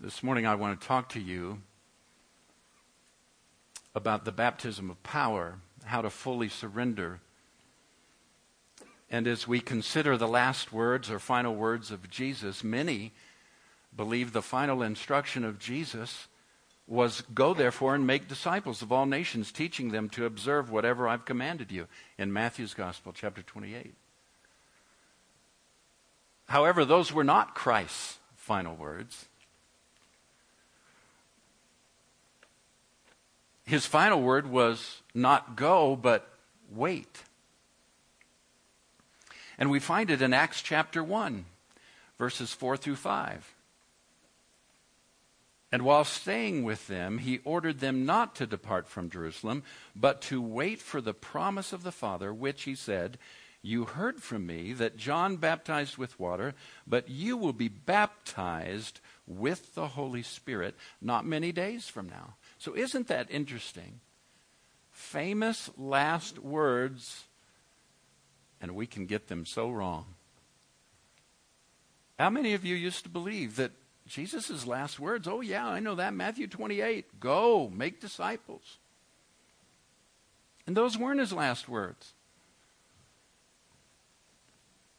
This morning I want to talk to you about the baptism of power, how to fully surrender. And as we consider the last words or final words of Jesus, many believe the final instruction of Jesus was go therefore and make disciples of all nations, teaching them to observe whatever I've commanded you in Matthew's Gospel, chapter 28. However, those were not Christ's final words. His final word was not go, but wait. And we find it in Acts chapter 1, verses 4 through 5. And while staying with them, he ordered them not to depart from Jerusalem, but to wait for the promise of the Father, which he said, You heard from me that John baptized with water, but you will be baptized with the Holy Spirit not many days from now. So, isn't that interesting? Famous last words, and we can get them so wrong. How many of you used to believe that Jesus' last words, oh, yeah, I know that, Matthew 28, go, make disciples. And those weren't his last words.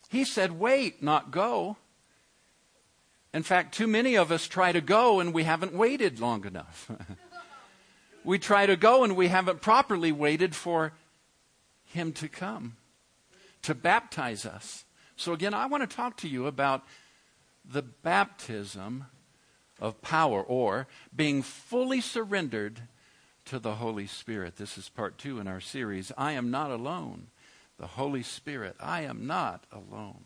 He said, wait, not go. In fact, too many of us try to go and we haven't waited long enough. we try to go and we haven't properly waited for Him to come, to baptize us. So, again, I want to talk to you about the baptism of power or being fully surrendered to the Holy Spirit. This is part two in our series. I am not alone. The Holy Spirit. I am not alone.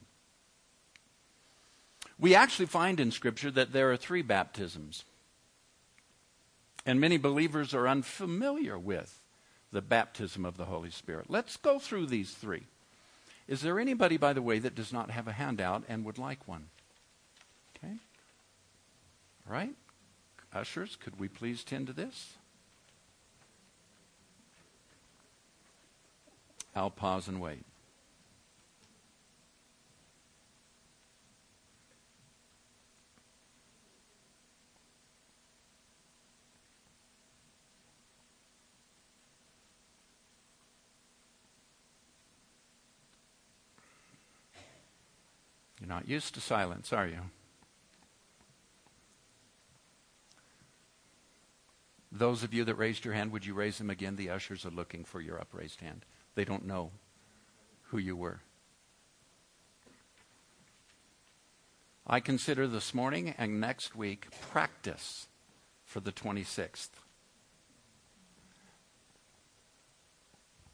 We actually find in Scripture that there are three baptisms. And many believers are unfamiliar with the baptism of the Holy Spirit. Let's go through these three. Is there anybody, by the way, that does not have a handout and would like one? Okay. All right. Ushers, could we please tend to this? I'll pause and wait. You're not used to silence, are you? Those of you that raised your hand, would you raise them again? The ushers are looking for your upraised hand. They don't know who you were. I consider this morning and next week practice for the 26th.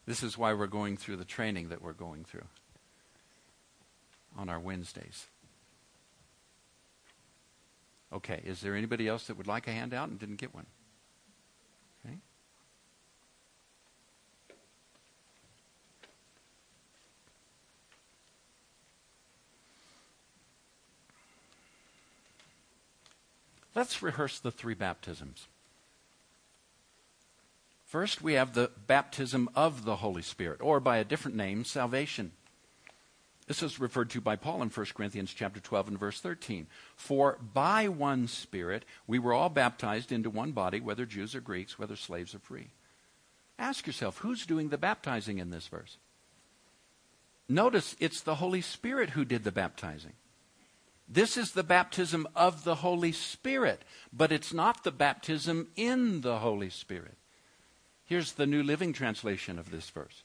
This is why we're going through the training that we're going through on our Wednesdays. Okay, is there anybody else that would like a handout and didn't get one? Okay. Let's rehearse the three baptisms. First, we have the baptism of the Holy Spirit, or by a different name, salvation. This is referred to by Paul in 1 Corinthians chapter 12 and verse 13. For by one Spirit we were all baptized into one body, whether Jews or Greeks, whether slaves or free. Ask yourself, who's doing the baptizing in this verse? Notice it's the Holy Spirit who did the baptizing. This is the baptism of the Holy Spirit, but it's not the baptism in the Holy Spirit. Here's the New Living Translation of this verse.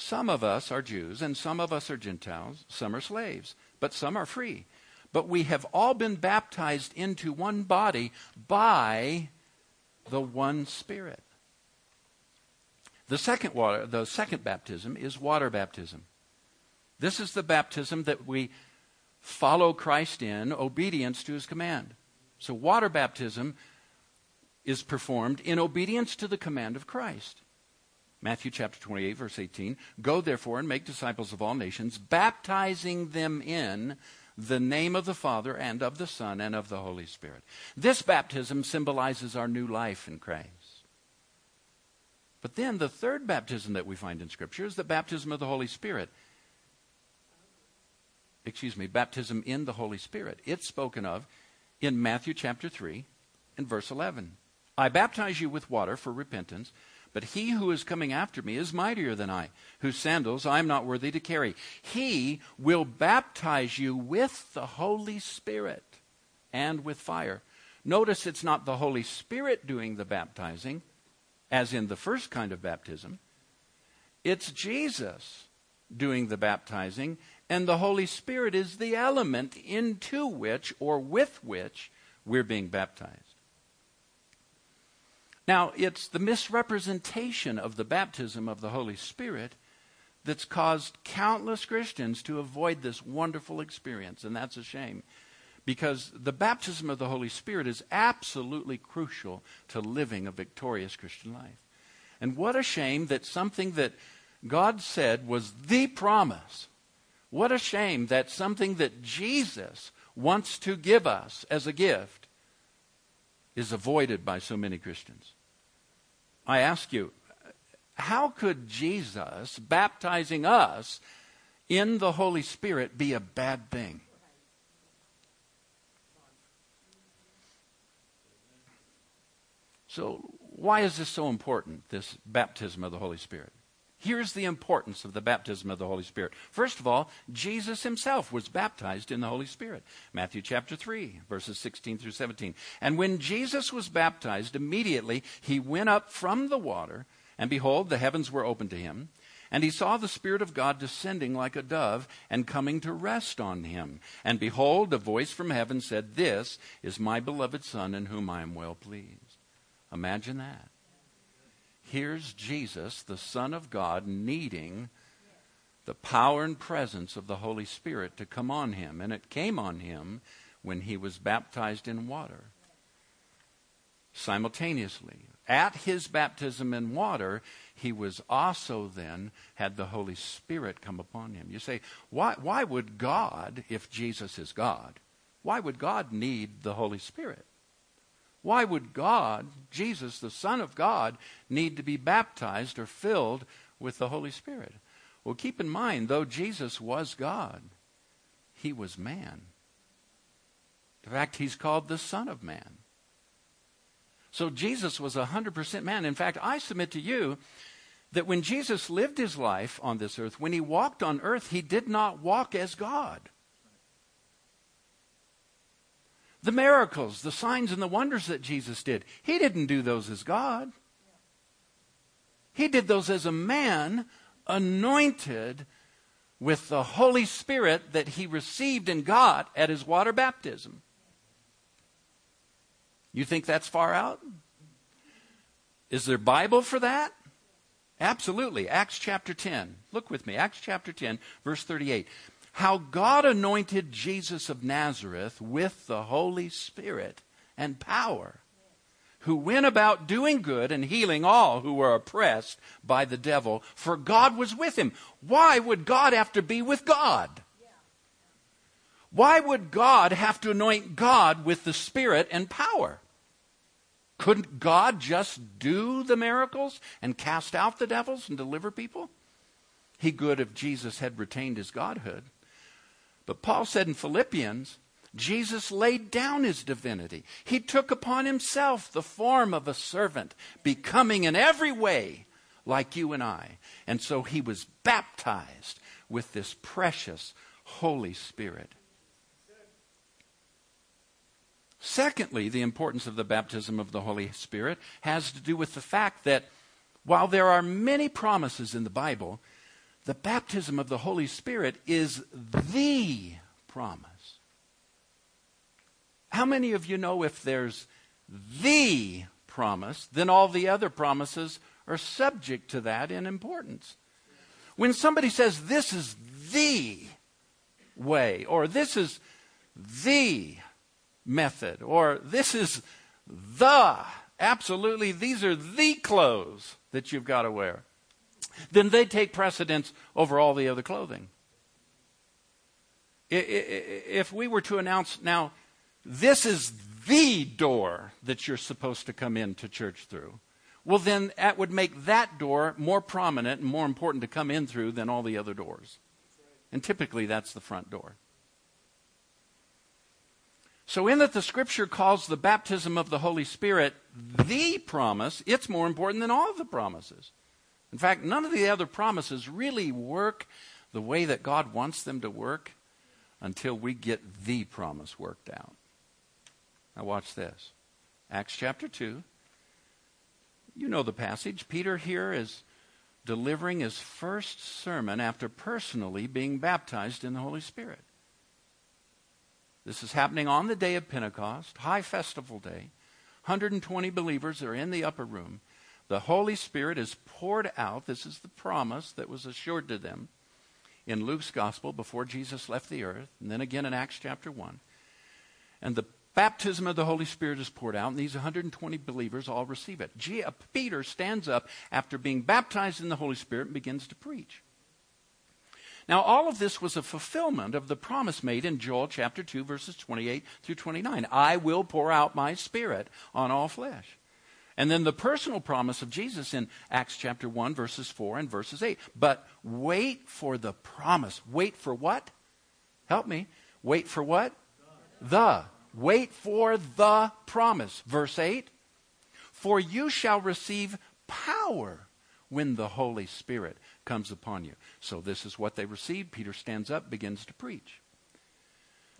Some of us are Jews, and some of us are Gentiles, some are slaves, but some are free. But we have all been baptized into one body by the one Spirit. The second, water, the second baptism is water baptism. This is the baptism that we follow Christ in obedience to his command. So, water baptism is performed in obedience to the command of Christ. Matthew chapter 28, verse 18. Go therefore and make disciples of all nations, baptizing them in the name of the Father and of the Son and of the Holy Spirit. This baptism symbolizes our new life in Christ. But then the third baptism that we find in Scripture is the baptism of the Holy Spirit. Excuse me, baptism in the Holy Spirit. It's spoken of in Matthew chapter 3 and verse 11. I baptize you with water for repentance, but he who is coming after me is mightier than I, whose sandals I am not worthy to carry. He will baptize you with the Holy Spirit and with fire. Notice it's not the Holy Spirit doing the baptizing, as in the first kind of baptism. It's Jesus doing the baptizing, and the Holy Spirit is the element into which or with which we're being baptized. Now, it's the misrepresentation of the baptism of the Holy Spirit that's caused countless Christians to avoid this wonderful experience, and that's a shame. Because the baptism of the Holy Spirit is absolutely crucial to living a victorious Christian life. And what a shame that something that God said was the promise. What a shame that something that Jesus wants to give us as a gift is avoided by so many Christians. I ask you, how could Jesus baptizing us in the Holy Spirit be a bad thing? So, why is this so important, this baptism of the Holy Spirit? Here's the importance of the baptism of the Holy Spirit. First of all, Jesus himself was baptized in the Holy Spirit. Matthew chapter 3, verses 16 through 17. And when Jesus was baptized, immediately he went up from the water, and behold, the heavens were opened to him. And he saw the Spirit of God descending like a dove and coming to rest on him. And behold, a voice from heaven said, This is my beloved Son in whom I am well pleased. Imagine that. Here's Jesus, the Son of God, needing the power and presence of the Holy Spirit to come on him. And it came on him when he was baptized in water. Simultaneously, at his baptism in water, he was also then had the Holy Spirit come upon him. You say, why, why would God, if Jesus is God, why would God need the Holy Spirit? Why would God, Jesus, the Son of God, need to be baptized or filled with the Holy Spirit? Well, keep in mind, though Jesus was God, he was man. In fact, he's called the Son of Man. So Jesus was 100% man. In fact, I submit to you that when Jesus lived his life on this earth, when he walked on earth, he did not walk as God. The miracles, the signs, and the wonders that Jesus did, he didn't do those as God. He did those as a man anointed with the Holy Spirit that he received and got at his water baptism. You think that's far out? Is there Bible for that? Absolutely. Acts chapter 10. Look with me. Acts chapter 10, verse 38 how God anointed Jesus of Nazareth with the Holy Spirit and power, who went about doing good and healing all who were oppressed by the devil, for God was with him. Why would God have to be with God? Why would God have to anoint God with the Spirit and power? Couldn't God just do the miracles and cast out the devils and deliver people? He could if Jesus had retained his godhood. But Paul said in Philippians, Jesus laid down his divinity. He took upon himself the form of a servant, becoming in every way like you and I. And so he was baptized with this precious Holy Spirit. Secondly, the importance of the baptism of the Holy Spirit has to do with the fact that while there are many promises in the Bible, the baptism of the Holy Spirit is the promise. How many of you know if there's the promise, then all the other promises are subject to that in importance? When somebody says, This is the way, or this is the method, or this is the, absolutely, these are the clothes that you've got to wear then they take precedence over all the other clothing. If we were to announce now, this is the door that you're supposed to come into church through, well, then that would make that door more prominent and more important to come in through than all the other doors. And typically that's the front door. So, in that the scripture calls the baptism of the Holy Spirit the promise, it's more important than all of the promises. In fact, none of the other promises really work the way that God wants them to work until we get the promise worked out. Now, watch this Acts chapter 2. You know the passage. Peter here is delivering his first sermon after personally being baptized in the Holy Spirit. This is happening on the day of Pentecost, high festival day. 120 believers are in the upper room. The Holy Spirit is poured out. This is the promise that was assured to them in Luke's gospel before Jesus left the earth, and then again in Acts chapter 1. And the baptism of the Holy Spirit is poured out, and these 120 believers all receive it. Uh, Peter stands up after being baptized in the Holy Spirit and begins to preach. Now, all of this was a fulfillment of the promise made in Joel chapter 2, verses 28 through 29. I will pour out my spirit on all flesh. And then the personal promise of Jesus in Acts chapter 1, verses 4 and verses 8. But wait for the promise. Wait for what? Help me. Wait for what? The. Wait for the promise. Verse 8. For you shall receive power when the Holy Spirit comes upon you. So this is what they received. Peter stands up, begins to preach.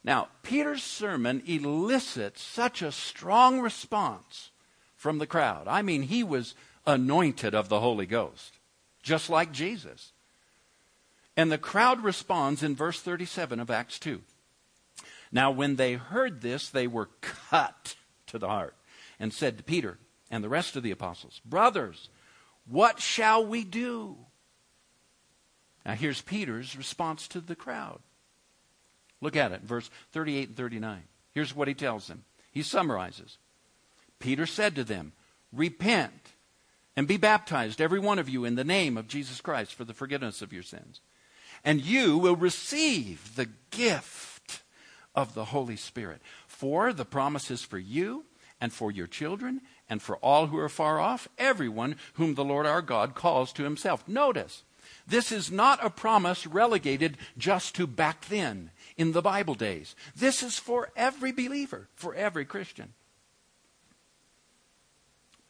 Now, Peter's sermon elicits such a strong response from the crowd. I mean, he was anointed of the Holy Ghost, just like Jesus. And the crowd responds in verse 37 of Acts 2. Now, when they heard this, they were cut to the heart and said to Peter and the rest of the apostles, Brothers, what shall we do? Now, here's Peter's response to the crowd. Look at it, verse 38 and 39. Here's what he tells them. He summarizes. Peter said to them, Repent and be baptized, every one of you, in the name of Jesus Christ for the forgiveness of your sins. And you will receive the gift of the Holy Spirit. For the promise is for you and for your children and for all who are far off, everyone whom the Lord our God calls to himself. Notice, this is not a promise relegated just to back then in the Bible days. This is for every believer, for every Christian.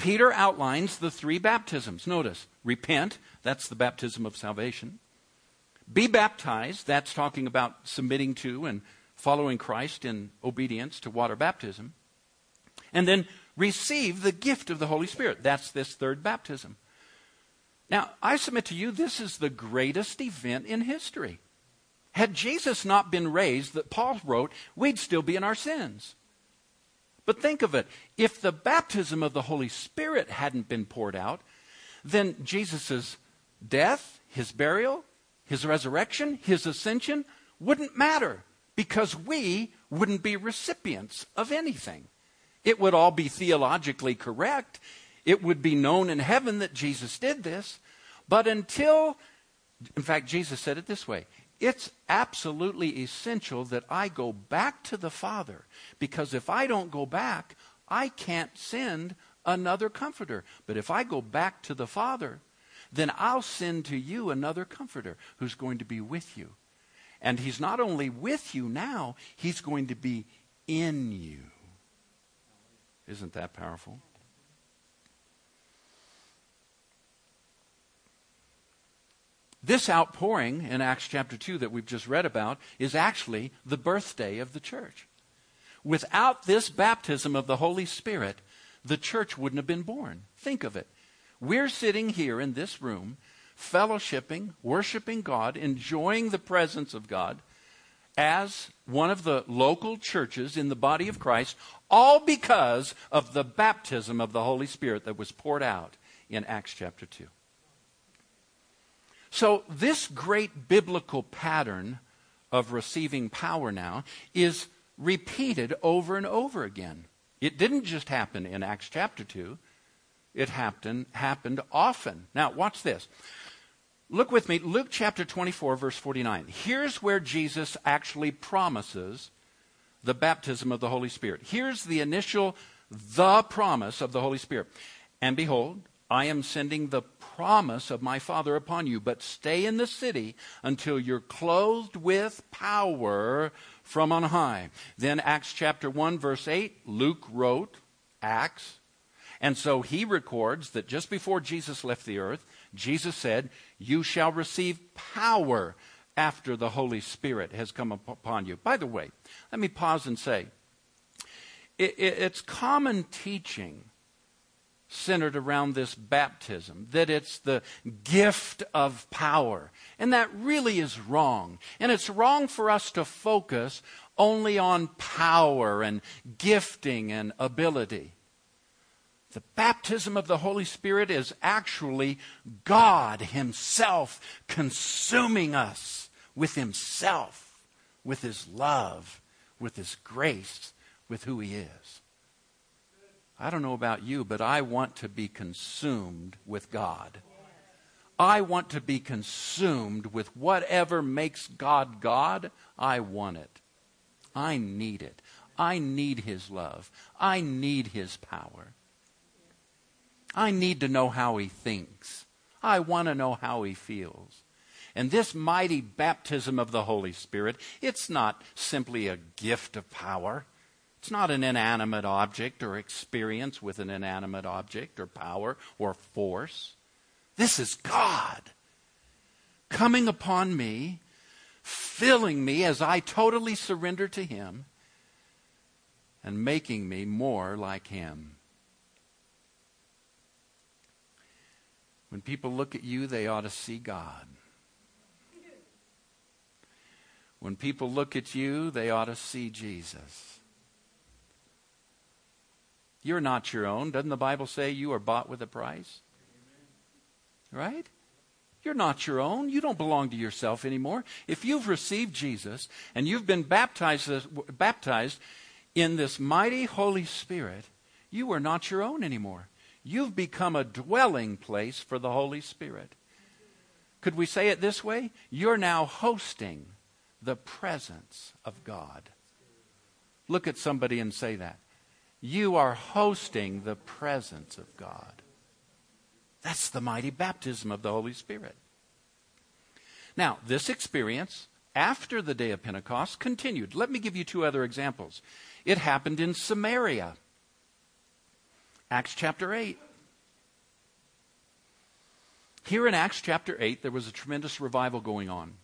Peter outlines the three baptisms. Notice, repent, that's the baptism of salvation. Be baptized, that's talking about submitting to and following Christ in obedience to water baptism. And then receive the gift of the Holy Spirit. That's this third baptism. Now, I submit to you, this is the greatest event in history. Had Jesus not been raised, that Paul wrote, we'd still be in our sins. But think of it if the baptism of the Holy Spirit hadn't been poured out, then Jesus' death, his burial, his resurrection, his ascension wouldn't matter because we wouldn't be recipients of anything. It would all be theologically correct. It would be known in heaven that Jesus did this. But until, in fact, Jesus said it this way it's absolutely essential that I go back to the Father because if I don't go back, I can't send another comforter. But if I go back to the Father, then I'll send to you another comforter who's going to be with you. And he's not only with you now, he's going to be in you. Isn't that powerful? This outpouring in Acts chapter 2 that we've just read about is actually the birthday of the church. Without this baptism of the Holy Spirit, the church wouldn't have been born. Think of it. We're sitting here in this room, fellowshipping, worshiping God, enjoying the presence of God as one of the local churches in the body of Christ, all because of the baptism of the Holy Spirit that was poured out in Acts chapter 2. So, this great biblical pattern of receiving power now is repeated over and over again. It didn't just happen in Acts chapter 2, it happened, happened often. Now, watch this. Look with me, Luke chapter 24, verse 49. Here's where Jesus actually promises the baptism of the Holy Spirit. Here's the initial, the promise of the Holy Spirit. And behold, I am sending the promise of my Father upon you, but stay in the city until you're clothed with power from on high. Then Acts chapter 1, verse 8, Luke wrote Acts. And so he records that just before Jesus left the earth, Jesus said, You shall receive power after the Holy Spirit has come upon you. By the way, let me pause and say, it, it, it's common teaching centered around this baptism, that it's the gift of power. And that really is wrong. And it's wrong for us to focus only on power and gifting and ability. The baptism of the Holy Spirit is actually God Himself consuming us with Himself, with His love, with His grace, with who He is. I don't know about you, but I want to be consumed with God. I want to be consumed with whatever makes God God. I want it. I need it. I need His love. I need His power. I need to know how He thinks. I want to know how He feels. And this mighty baptism of the Holy Spirit, it's not simply a gift of power. It's not an inanimate object or experience with an inanimate object or power or force. This is God coming upon me, filling me as I totally surrender to Him, and making me more like Him. When people look at you, they ought to see God. When people look at you, they ought to see Jesus. You're not your own. Doesn't the Bible say you are bought with a price? Right? You're not your own. You don't belong to yourself anymore. If you've received Jesus and you've been baptized, baptized in this mighty Holy Spirit, you are not your own anymore. You've become a dwelling place for the Holy Spirit. Could we say it this way? You're now hosting the presence of God. Look at somebody and say that you are hosting the presence of God. That's the mighty baptism of the Holy Spirit. Now, this experience after the day of Pentecost continued. Let me give you two other examples. It happened in Samaria. Acts chapter 8. Here in Acts chapter 8, there was a tremendous revival going on.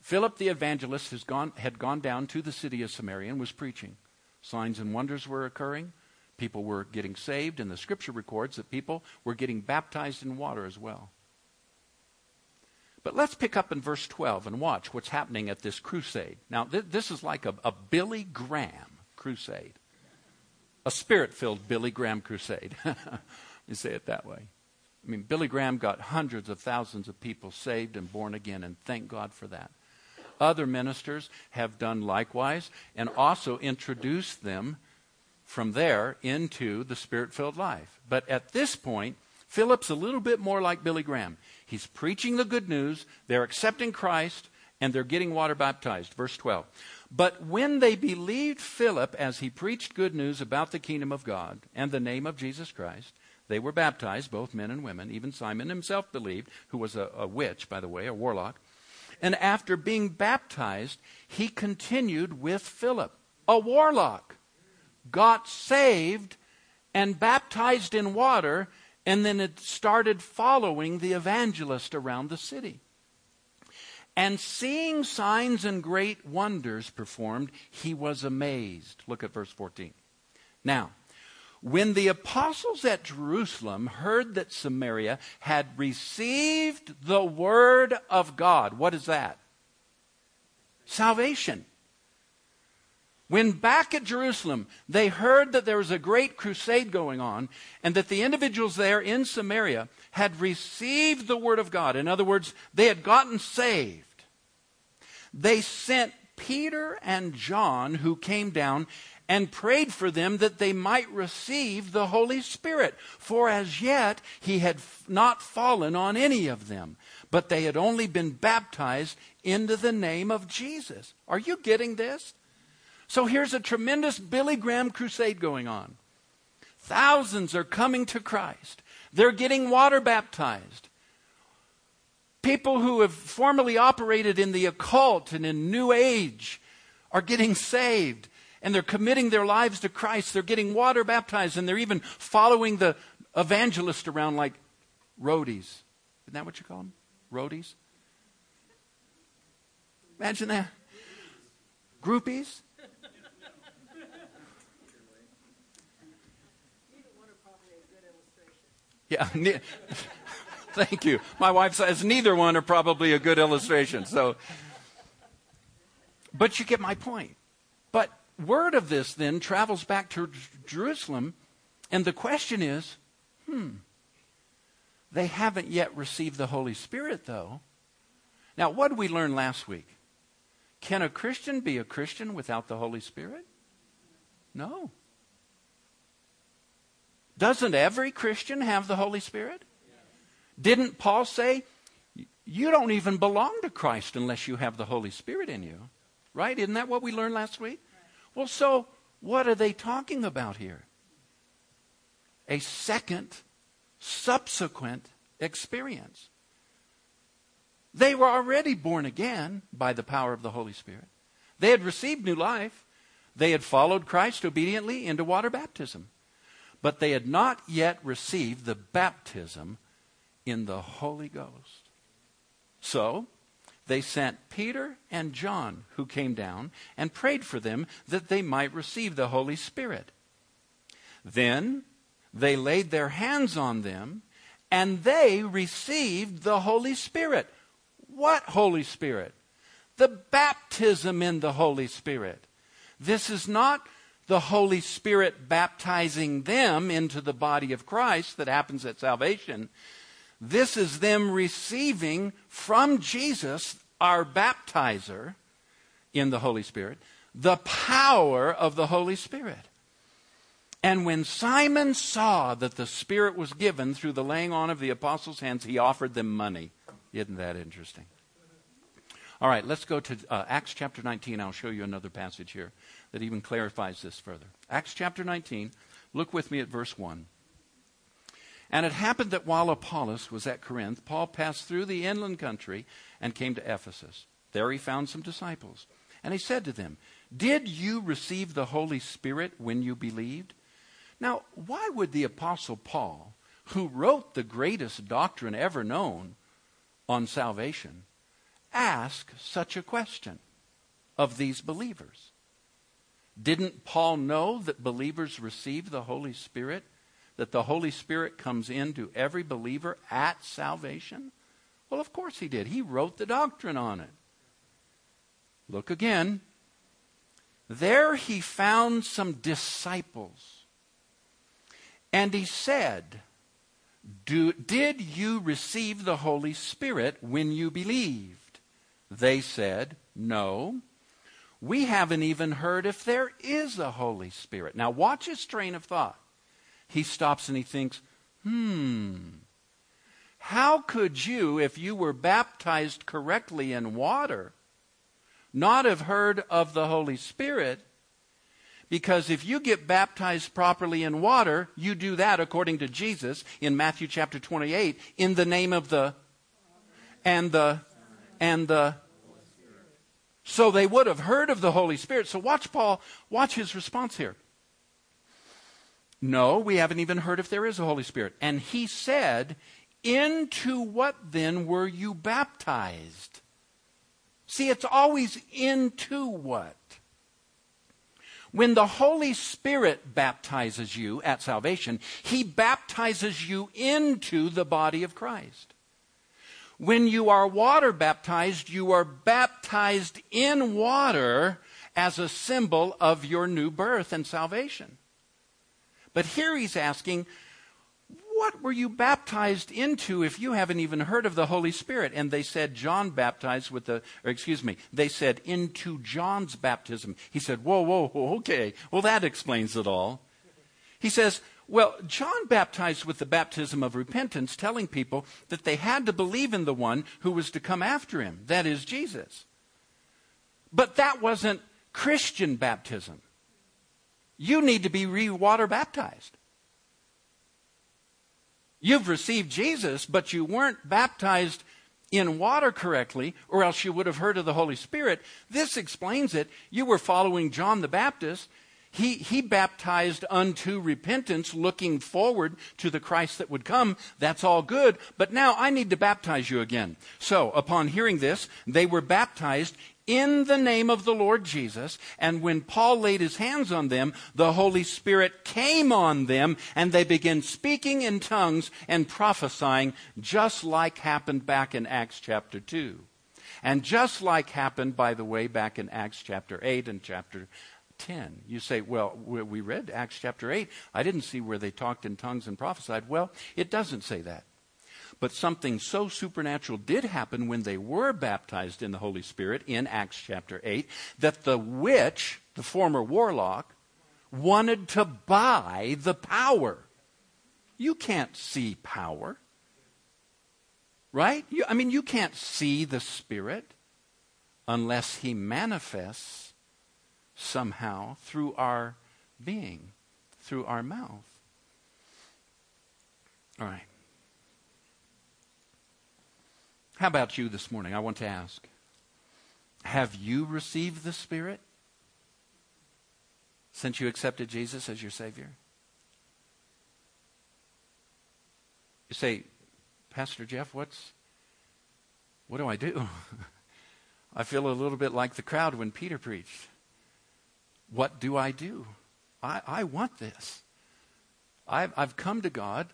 Philip the evangelist gone, had gone down to the city of Samaria and was preaching. Signs and wonders were occurring. People were getting saved, and the scripture records that people were getting baptized in water as well. But let's pick up in verse 12 and watch what's happening at this crusade. Now, th- this is like a, a Billy Graham crusade, a spirit filled Billy Graham crusade. you say it that way. I mean, Billy Graham got hundreds of thousands of people saved and born again, and thank God for that. Other ministers have done likewise and also introduced them from there into the spirit filled life. But at this point, Philip's a little bit more like Billy Graham. He's preaching the good news, they're accepting Christ, and they're getting water baptized. Verse 12. But when they believed Philip as he preached good news about the kingdom of God and the name of Jesus Christ, they were baptized, both men and women. Even Simon himself believed, who was a, a witch, by the way, a warlock. And after being baptized, he continued with Philip, a warlock, got saved and baptized in water, and then it started following the evangelist around the city. And seeing signs and great wonders performed, he was amazed. Look at verse 14. Now, when the apostles at Jerusalem heard that Samaria had received the word of God, what is that? Salvation. When back at Jerusalem, they heard that there was a great crusade going on and that the individuals there in Samaria had received the word of God. In other words, they had gotten saved. They sent Peter and John, who came down and prayed for them that they might receive the Holy Spirit. For as yet he had not fallen on any of them, but they had only been baptized into the name of Jesus. Are you getting this? So here's a tremendous Billy Graham crusade going on. Thousands are coming to Christ. They're getting water baptized. People who have formerly operated in the occult and in New Age are getting saved and they're committing their lives to Christ. They're getting water baptized and they're even following the evangelist around like roadies. Isn't that what you call them? Roadies? Imagine that. Groupies? Yeah. Ne- Thank you. My wife says neither one are probably a good illustration. So, but you get my point. But word of this then travels back to Jerusalem, and the question is, hmm, they haven't yet received the Holy Spirit, though. Now, what did we learn last week? Can a Christian be a Christian without the Holy Spirit? No. Doesn't every Christian have the Holy Spirit? Didn't Paul say, you don't even belong to Christ unless you have the Holy Spirit in you? Right? Isn't that what we learned last week? Well, so what are they talking about here? A second, subsequent experience. They were already born again by the power of the Holy Spirit. They had received new life. They had followed Christ obediently into water baptism. But they had not yet received the baptism in the Holy Ghost. So, they sent Peter and John, who came down, and prayed for them that they might receive the Holy Spirit. Then they laid their hands on them, and they received the Holy Spirit. What Holy Spirit? The baptism in the Holy Spirit. This is not the Holy Spirit baptizing them into the body of Christ that happens at salvation. This is them receiving from Jesus, our baptizer in the Holy Spirit, the power of the Holy Spirit. And when Simon saw that the Spirit was given through the laying on of the apostles' hands, he offered them money. Isn't that interesting? All right, let's go to uh, Acts chapter 19. I'll show you another passage here that even clarifies this further. Acts chapter 19, look with me at verse 1. And it happened that while Apollos was at Corinth, Paul passed through the inland country and came to Ephesus. There he found some disciples. And he said to them, Did you receive the Holy Spirit when you believed? Now, why would the Apostle Paul, who wrote the greatest doctrine ever known on salvation, ask such a question of these believers? Didn't Paul know that believers receive the Holy Spirit that the Holy Spirit comes into every believer at salvation? Well, of course he did. He wrote the doctrine on it. Look again. There he found some disciples. And he said, Did you receive the Holy Spirit when you believed? They said, No. We haven't even heard if there is a Holy Spirit. Now, watch his train of thought he stops and he thinks, hmm, how could you, if you were baptized correctly in water, not have heard of the Holy Spirit? Because if you get baptized properly in water, you do that according to Jesus in Matthew chapter 28 in the name of the and the and the so they would have heard of the Holy Spirit. So watch Paul, watch his response here. No, we haven't even heard if there is a Holy Spirit. And he said, Into what then were you baptized? See, it's always into what? When the Holy Spirit baptizes you at salvation, he baptizes you into the body of Christ. When you are water baptized, you are baptized in water as a symbol of your new birth and salvation. But here he's asking, what were you baptized into if you haven't even heard of the Holy Spirit? And they said, John baptized with the, or excuse me, they said, into John's baptism. He said, whoa, whoa, whoa, okay. Well, that explains it all. He says, well, John baptized with the baptism of repentance, telling people that they had to believe in the one who was to come after him, that is, Jesus. But that wasn't Christian baptism. You need to be re water baptized. You've received Jesus, but you weren't baptized in water correctly, or else you would have heard of the Holy Spirit. This explains it. You were following John the Baptist. He, he baptized unto repentance, looking forward to the Christ that would come. That's all good. But now I need to baptize you again. So, upon hearing this, they were baptized in the name of the Lord Jesus. And when Paul laid his hands on them, the Holy Spirit came on them and they began speaking in tongues and prophesying, just like happened back in Acts chapter 2. And just like happened, by the way, back in Acts chapter 8 and chapter 10. You say, well, we read Acts chapter 8. I didn't see where they talked in tongues and prophesied. Well, it doesn't say that. But something so supernatural did happen when they were baptized in the Holy Spirit in Acts chapter 8 that the witch, the former warlock, wanted to buy the power. You can't see power. Right? You, I mean, you can't see the Spirit unless He manifests somehow through our being, through our mouth. All right. How about you this morning? I want to ask Have you received the Spirit since you accepted Jesus as your Savior? You say, Pastor Jeff, what's what do I do? I feel a little bit like the crowd when Peter preached. What do I do? I, I want this. I've, I've come to God.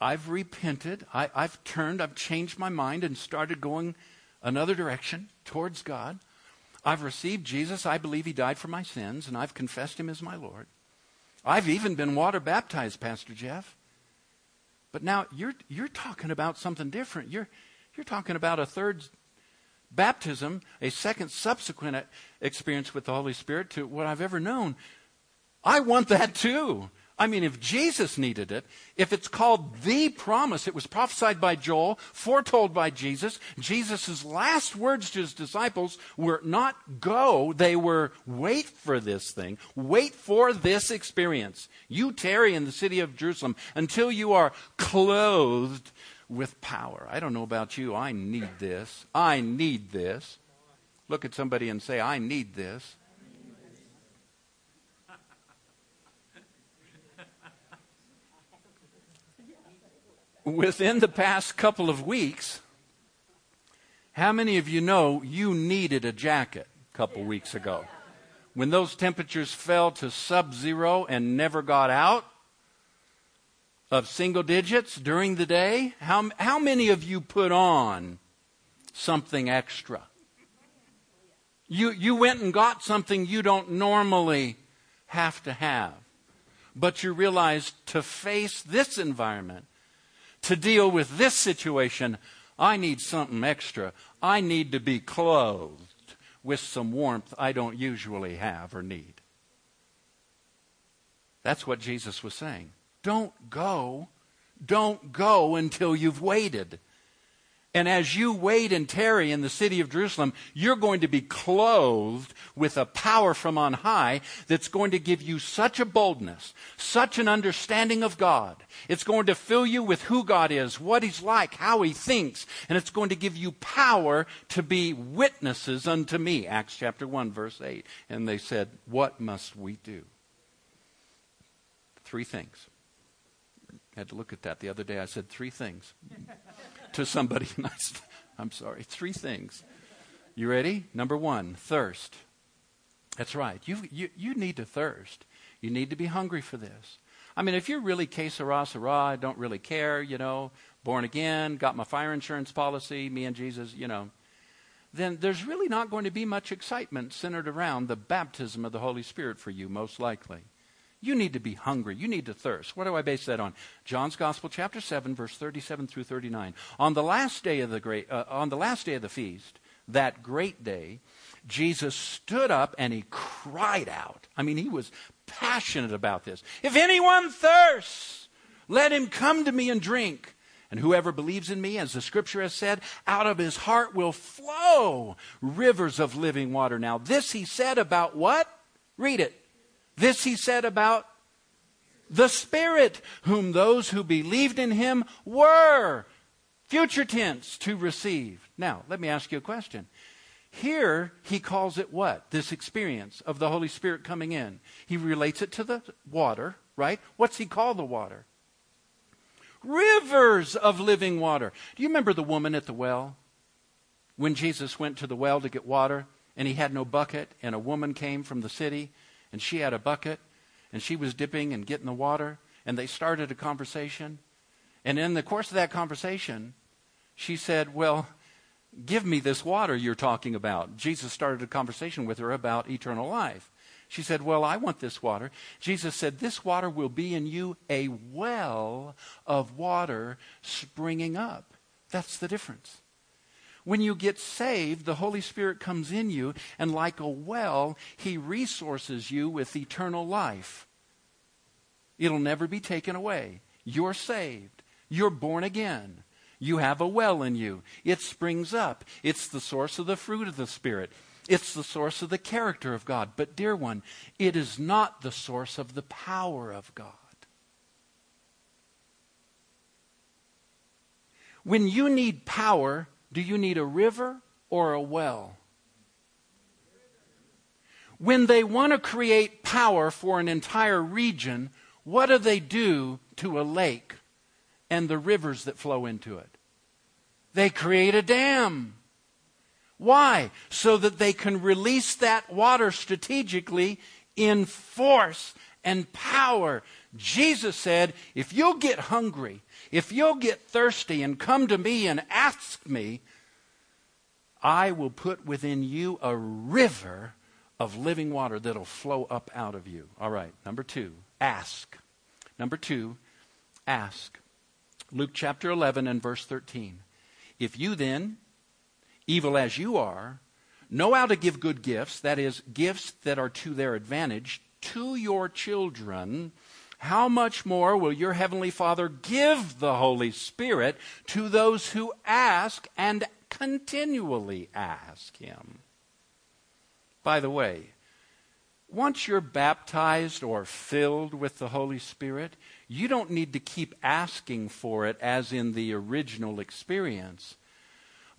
I've repented. I, have turned. I've changed my mind and started going another direction towards God. I've received Jesus. I believe He died for my sins, and I've confessed Him as my Lord. I've even been water baptized, Pastor Jeff. But now you're, you're talking about something different. You're, you're talking about a third baptism, a second subsequent experience with the Holy Spirit to what I've ever known. I want that too. I mean, if Jesus needed it, if it's called the promise, it was prophesied by Joel, foretold by Jesus. Jesus' last words to his disciples were not go, they were wait for this thing, wait for this experience. You tarry in the city of Jerusalem until you are clothed with power. I don't know about you, I need this. I need this. Look at somebody and say, I need this. Within the past couple of weeks, how many of you know you needed a jacket a couple weeks ago? When those temperatures fell to sub zero and never got out of single digits during the day, how, how many of you put on something extra? You, you went and got something you don't normally have to have. But you realized to face this environment, to deal with this situation, I need something extra. I need to be clothed with some warmth I don't usually have or need. That's what Jesus was saying. Don't go. Don't go until you've waited. And as you wait and tarry in the city of Jerusalem, you're going to be clothed with a power from on high that's going to give you such a boldness, such an understanding of God. It's going to fill you with who God is, what He's like, how He thinks, and it's going to give you power to be witnesses unto me. Acts chapter 1, verse 8. And they said, What must we do? Three things. I had to look at that the other day. I said three things to somebody nice. I'm sorry. Three things. You ready? Number one, thirst. That's right. You, you, you need to thirst. You need to be hungry for this. I mean, if you're really que sera, sera, I don't really care, you know, born again, got my fire insurance policy, me and Jesus, you know, then there's really not going to be much excitement centered around the baptism of the Holy Spirit for you, most likely. You need to be hungry. You need to thirst. What do I base that on? John's Gospel, chapter 7, verse 37 through 39. On the last day of the, great, uh, on the, last day of the feast, that great day, Jesus stood up and he cried out. I mean, he was passionate about this. If anyone thirsts, let him come to me and drink. And whoever believes in me, as the scripture has said, out of his heart will flow rivers of living water. Now, this he said about what? Read it. This he said about the Spirit, whom those who believed in him were Future tense, to receive. Now, let me ask you a question. Here, he calls it what? This experience of the Holy Spirit coming in. He relates it to the water, right? What's he call the water? Rivers of living water. Do you remember the woman at the well? When Jesus went to the well to get water and he had no bucket, and a woman came from the city and she had a bucket and she was dipping and getting the water, and they started a conversation. And in the course of that conversation, she said, Well, give me this water you're talking about. Jesus started a conversation with her about eternal life. She said, Well, I want this water. Jesus said, This water will be in you a well of water springing up. That's the difference. When you get saved, the Holy Spirit comes in you, and like a well, He resources you with eternal life. It'll never be taken away. You're saved. You're born again. You have a well in you. It springs up. It's the source of the fruit of the Spirit. It's the source of the character of God. But, dear one, it is not the source of the power of God. When you need power, do you need a river or a well? When they want to create power for an entire region, what do they do to a lake and the rivers that flow into it? They create a dam. Why? So that they can release that water strategically in force and power. Jesus said, if you'll get hungry, if you'll get thirsty and come to me and ask me, I will put within you a river of living water that'll flow up out of you. All right, number two, ask. Number two, ask. Luke chapter 11 and verse 13. If you then, evil as you are, know how to give good gifts, that is, gifts that are to their advantage, to your children, how much more will your heavenly Father give the Holy Spirit to those who ask and continually ask Him? By the way, once you're baptized or filled with the Holy Spirit, you don't need to keep asking for it as in the original experience.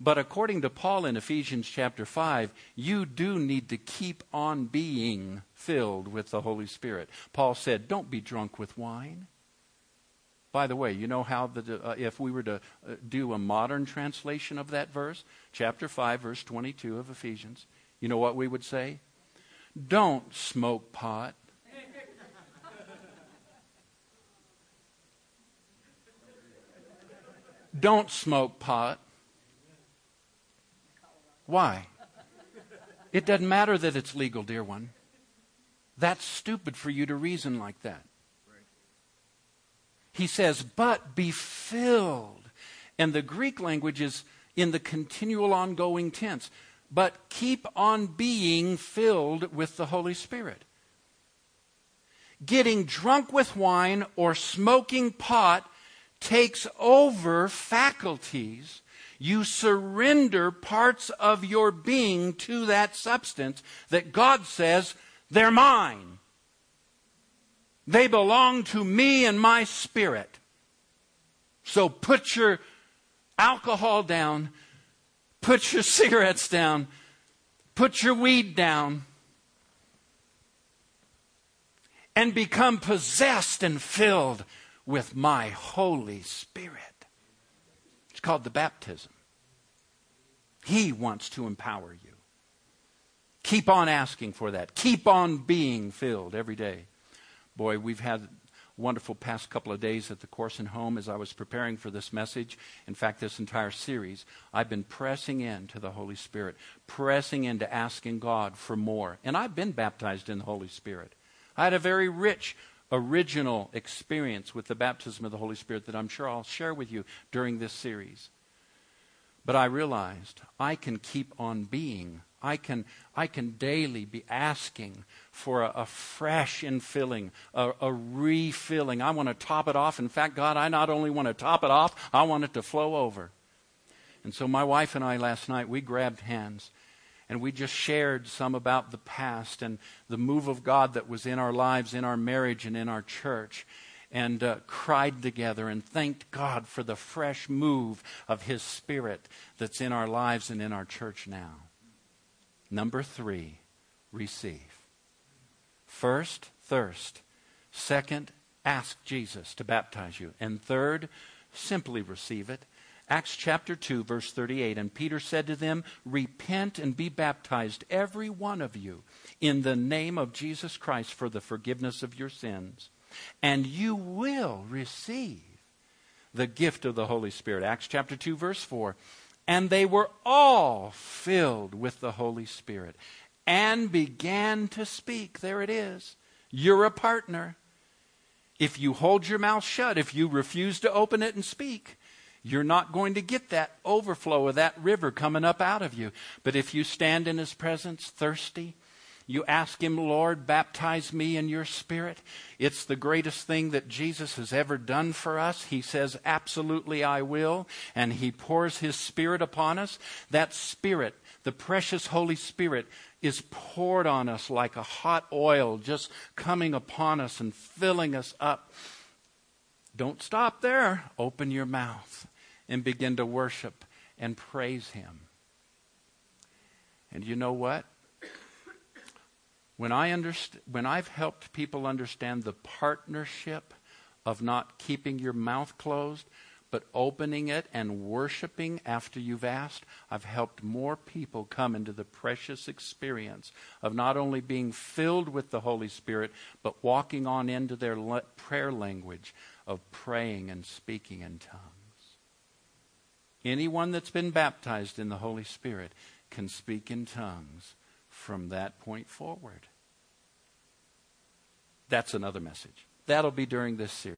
But according to Paul in Ephesians chapter 5, you do need to keep on being filled with the Holy Spirit. Paul said, Don't be drunk with wine. By the way, you know how the, uh, if we were to uh, do a modern translation of that verse, chapter 5, verse 22 of Ephesians, you know what we would say? Don't smoke pot. Don't smoke pot. Why? It doesn't matter that it's legal, dear one. That's stupid for you to reason like that. He says, but be filled. And the Greek language is in the continual ongoing tense but keep on being filled with the Holy Spirit. Getting drunk with wine or smoking pot takes over faculties. You surrender parts of your being to that substance that God says, they're mine. They belong to me and my spirit. So put your alcohol down Put your cigarettes down. Put your weed down. And become possessed and filled with my Holy Spirit. It's called the baptism. He wants to empower you. Keep on asking for that. Keep on being filled every day. Boy, we've had wonderful past couple of days at the course and home as I was preparing for this message. In fact, this entire series, I've been pressing into the Holy Spirit, pressing into asking God for more. And I've been baptized in the Holy Spirit. I had a very rich, original experience with the baptism of the Holy Spirit that I'm sure I'll share with you during this series. But I realized I can keep on being. I can, I can daily be asking for a, a fresh infilling, a, a refilling. I want to top it off. In fact, God, I not only want to top it off, I want it to flow over. And so my wife and I last night, we grabbed hands and we just shared some about the past and the move of God that was in our lives, in our marriage, and in our church. and uh, cried together and thanked God for the fresh move of His Spirit that's in our lives and in our church now. Number three, receive. First, thirst. Second, ask Jesus to baptize you. And third, simply receive it. Acts chapter 2, verse 38. And Peter said to them, Repent and be baptized, every one of you, in the name of Jesus Christ for the forgiveness of your sins, and you will receive the gift of the Holy Spirit. Acts chapter 2, verse 4. And they were all filled with the Holy Spirit and began to speak. There it is. You're a partner. If you hold your mouth shut, if you refuse to open it and speak, you're not going to get that overflow of that river coming up out of you. But if you stand in His presence thirsty, you ask Him, Lord, baptize me in your Spirit. It's the greatest thing that Jesus has ever done for us. He says, Absolutely, I will. And He pours His Spirit upon us. That Spirit, the precious Holy Spirit, is poured on us like a hot oil, just coming upon us and filling us up. Don't stop there. Open your mouth and begin to worship and praise Him. And you know what? When, I underst- when I've helped people understand the partnership of not keeping your mouth closed, but opening it and worshiping after you've asked, I've helped more people come into the precious experience of not only being filled with the Holy Spirit, but walking on into their le- prayer language of praying and speaking in tongues. Anyone that's been baptized in the Holy Spirit can speak in tongues from that point forward. That's another message. That'll be during this series.